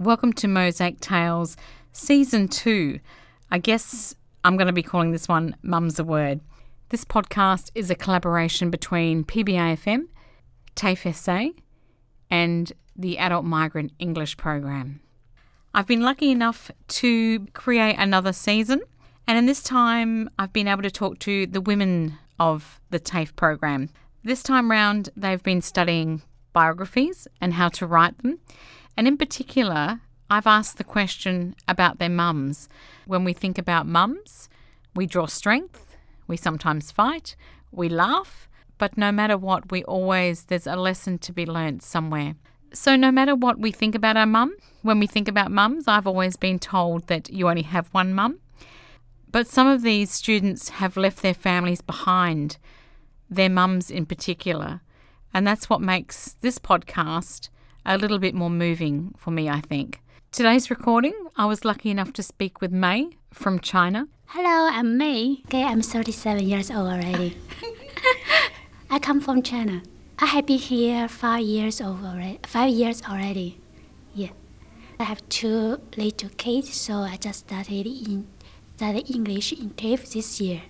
Welcome to Mosaic Tales Season 2. I guess I'm going to be calling this one Mum's a Word. This podcast is a collaboration between PBAFM, TAFE SA, and the Adult Migrant English Program. I've been lucky enough to create another season, and in this time, I've been able to talk to the women of the TAFE program. This time round, they've been studying biographies and how to write them. And in particular, I've asked the question about their mums. When we think about mums, we draw strength, we sometimes fight, we laugh, but no matter what, we always, there's a lesson to be learnt somewhere. So, no matter what we think about our mum, when we think about mums, I've always been told that you only have one mum. But some of these students have left their families behind, their mums in particular. And that's what makes this podcast a little bit more moving for me, I think. Today's recording, I was lucky enough to speak with May from China. Hello, I'm May. Okay, I'm 37 years old already. I come from China. I have been here five years already. Five years already. Yeah. I have two little kids, so I just started in study English in TAFE this year.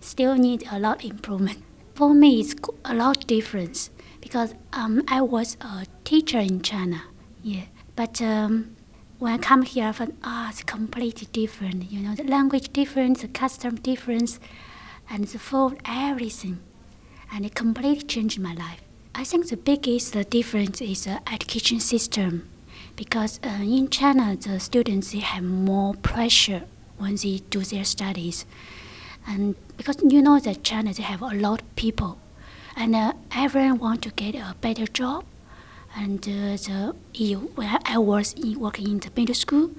Still need a lot improvement. For me, it's a lot difference because um, I was a teacher in China. Yeah, but um, when I come here, I find ah, oh, it's completely different. You know, the language different, the custom difference, and the food, everything, and it completely changed my life. I think the biggest difference is the education system, because uh, in China, the students they have more pressure when they do their studies, and because you know that China they have a lot of people and uh, everyone want to get a better job. And uh, the when I was in, working in the middle school,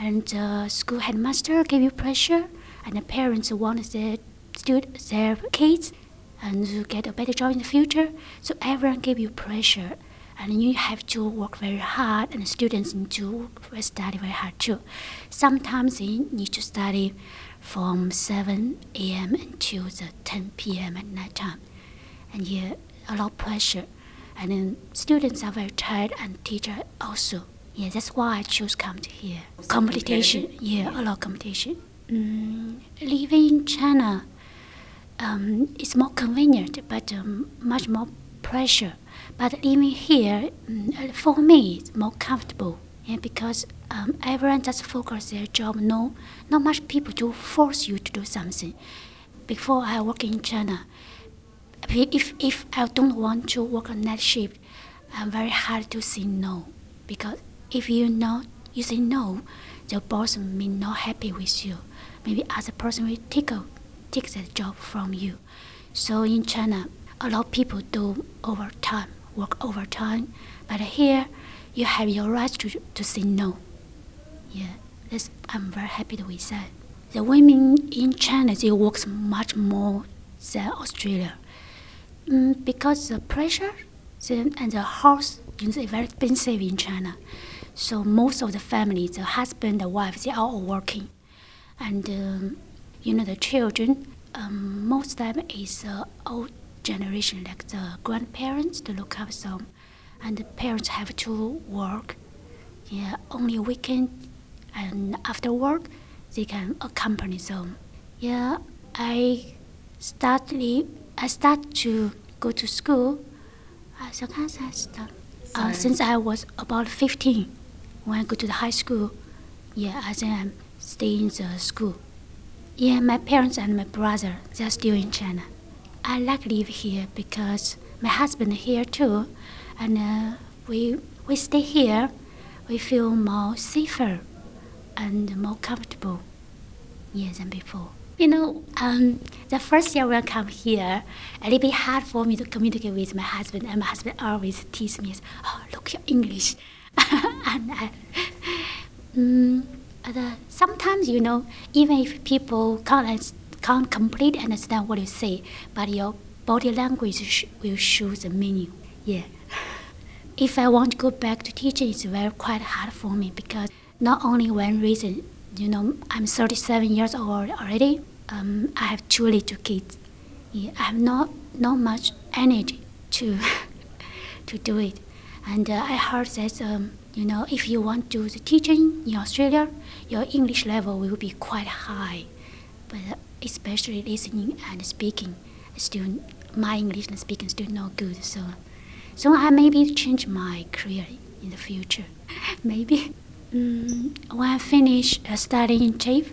and the school headmaster gave you pressure, and the parents want their students, their kids, and to get a better job in the future. So everyone gave you pressure, and you have to work very hard, and the students need to study very hard too. Sometimes they need to study from 7 a.m. until the 10 p.m. at night time and yeah, a lot of pressure. And then students are very tired and teacher also. Yeah, that's why I choose come to here. competition, yeah, a lot of competition. Mm, living in China, um, it's more convenient, but um, much more pressure. But living here, um, for me, it's more comfortable. Yeah, because um, everyone just focus their job. No, not much people to force you to do something. Before I work in China, if, if I don't want to work on night shift, I'm very hard to say no because if you know you say no, the boss may not happy with you. Maybe other person will take a, take that job from you. So in China, a lot of people do overtime, work overtime, but here you have your right to, to say no. Yeah, that's, I'm very happy with that. The women in China they work much more than Australia. Mm, because the pressure and the house is very expensive in China. So most of the families, the husband, the wife, they are all working. And, um, you know, the children, um, most of them is uh, old generation, like the grandparents to look after them. And the parents have to work. Yeah, only weekend and after work, they can accompany them. Yeah, I started I start to go to school as a start. Uh, since I was about 15 when I go to the high school. Yeah, as I'm staying in the school. Yeah, my parents and my brother, they're still in China. I like live here because my husband here too, and uh, we we stay here. We feel more safer and more comfortable, yeah, than before. You know, um, the first year when I come here, a little bit hard for me to communicate with my husband, and my husband always tease me, "Oh, look your English," and I, um, uh, sometimes you know, even if people can't can't completely understand what you say, but your body language sh- will show the meaning. Yeah. If I want to go back to teaching, it's very quite hard for me because not only one reason you know, I'm 37 years old already. Um, I have two little kids. Yeah, I have not not much energy to to do it. And uh, I heard that um, You know, if you want to do the teaching in Australia, your English level will be quite high. But especially listening and speaking, still my English and speaking still not good. So, so I maybe change my career in the future. maybe mm, when I finish uh, studying in TAFE,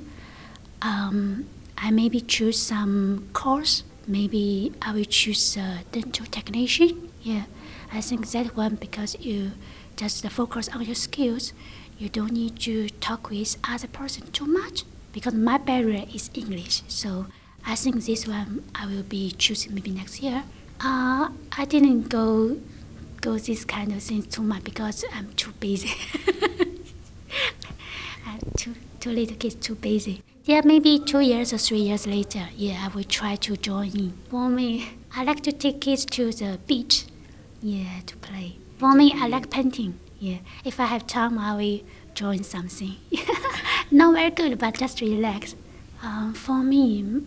um, I maybe choose some course. Maybe I will choose a dental technician. Yeah, I think that one because you just focus on your skills. You don't need to talk with other person too much because my barrier is English. So I think this one I will be choosing maybe next year. Uh, I didn't go go this kind of things too much because I'm too busy. I'm too too little kids too busy. Yeah, maybe two years or three years later, yeah, I will try to join in. For me, I like to take kids to the beach, yeah, to play. For me, I like painting. Yeah, if I have time, I will join something. Not very good, but just relax. Um, for me,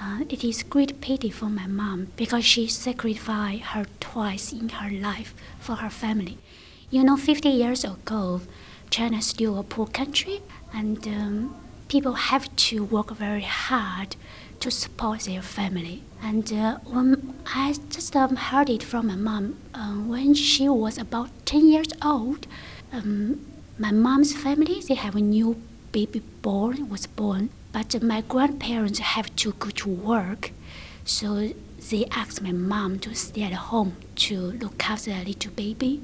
uh, it is great pity for my mom because she sacrificed her twice in her life for her family. You know, 50 years ago, China is still a poor country, and um, people have to work very hard to support their family. And uh, when I just um, heard it from my mom, uh, when she was about 10 years old, um, my mom's family, they have a new baby born, was born, but my grandparents have to go to work. So they asked my mom to stay at home to look after the little baby.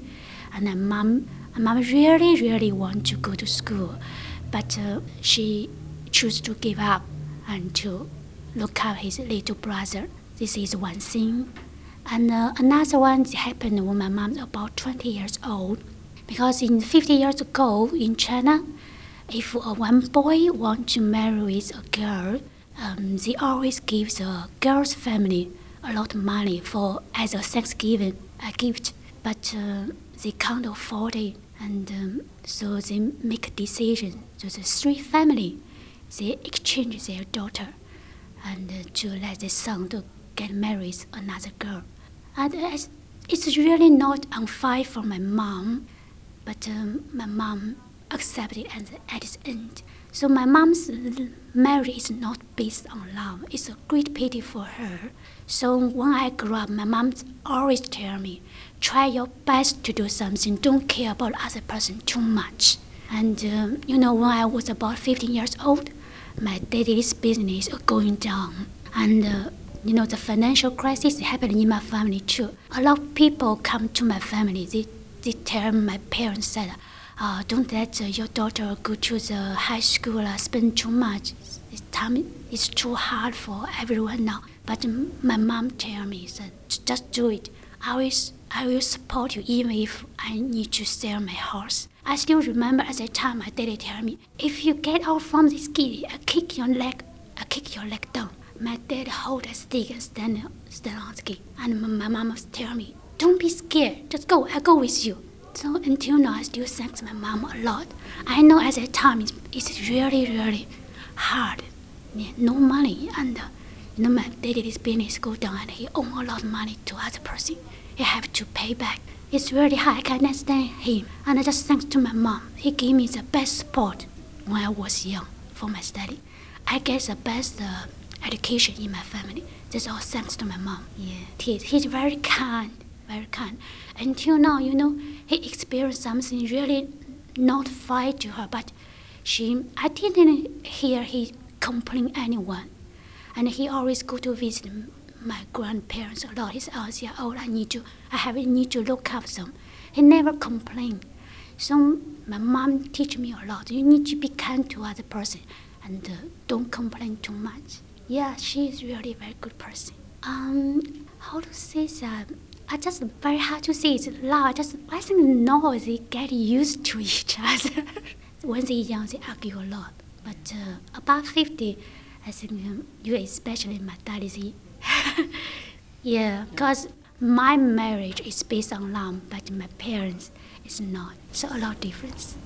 And my mom, my mom really, really want to go to school, but uh, she chose to give up and to look after his little brother. This is one thing. And uh, another one happened when my mom about 20 years old. Because in 50 years ago in China, if a one boy want to marry with a girl, um, they always give the girl's family a lot of money for as a Thanksgiving a gift, but uh, they can't afford it, and um, so they make a decision. So the three family, they exchange their daughter, and uh, to let the son to get married another girl, and it's really not unfair for my mom but um, my mom accepted the, at its end. So my mom's marriage is not based on love. It's a great pity for her. So when I grew up, my mom always tell me, try your best to do something. Don't care about other person too much. And uh, you know, when I was about 15 years old, my daddy's business going down, and uh, you know the financial crisis happened in my family too. A lot of people come to my family. They they tell my parents said, uh, don't let uh, your daughter go to the high school, uh, spend too much. It's time it's too hard for everyone now. But my mom tell me said, just do it. I will, I will support you even if I need to sell my horse. I still remember at that time my daddy tell me, if you get out from this kitty, I kick your leg, I kick your leg down. My dad hold a stick and stand, stand on the gate. And my mom tell me, don't be scared. Just go. I'll go with you. So until now, I still thank my mom a lot. I know at that time it's, it's really, really hard. Yeah, no money, and uh, know my daily business go down, and he owe a lot of money to other person. He have to pay back. It's really hard. I can understand him, and just thanks to my mom. He gave me the best support when I was young for my study. I get the best uh, education in my family. That's all thanks to my mom. Yeah, he's, he's very kind very kind. Until now, you know, he experienced something really not fair to her, but she, I didn't hear he complain anyone. And he always go to visit my grandparents a lot. He said, oh, yeah, oh, I need to, I have need to look after them. He never complained. So my mom teach me a lot. You need to be kind to other person and uh, don't complain too much. Yeah, she is really very good person. Um, how to say that? I just very hard to see. It's loud. Just I think no, they get used to each other. when they're young, they argue a lot. But uh, about fifty, I think you especially my dad is. yeah, because my marriage is based on love, but my parents is not. So a lot of difference.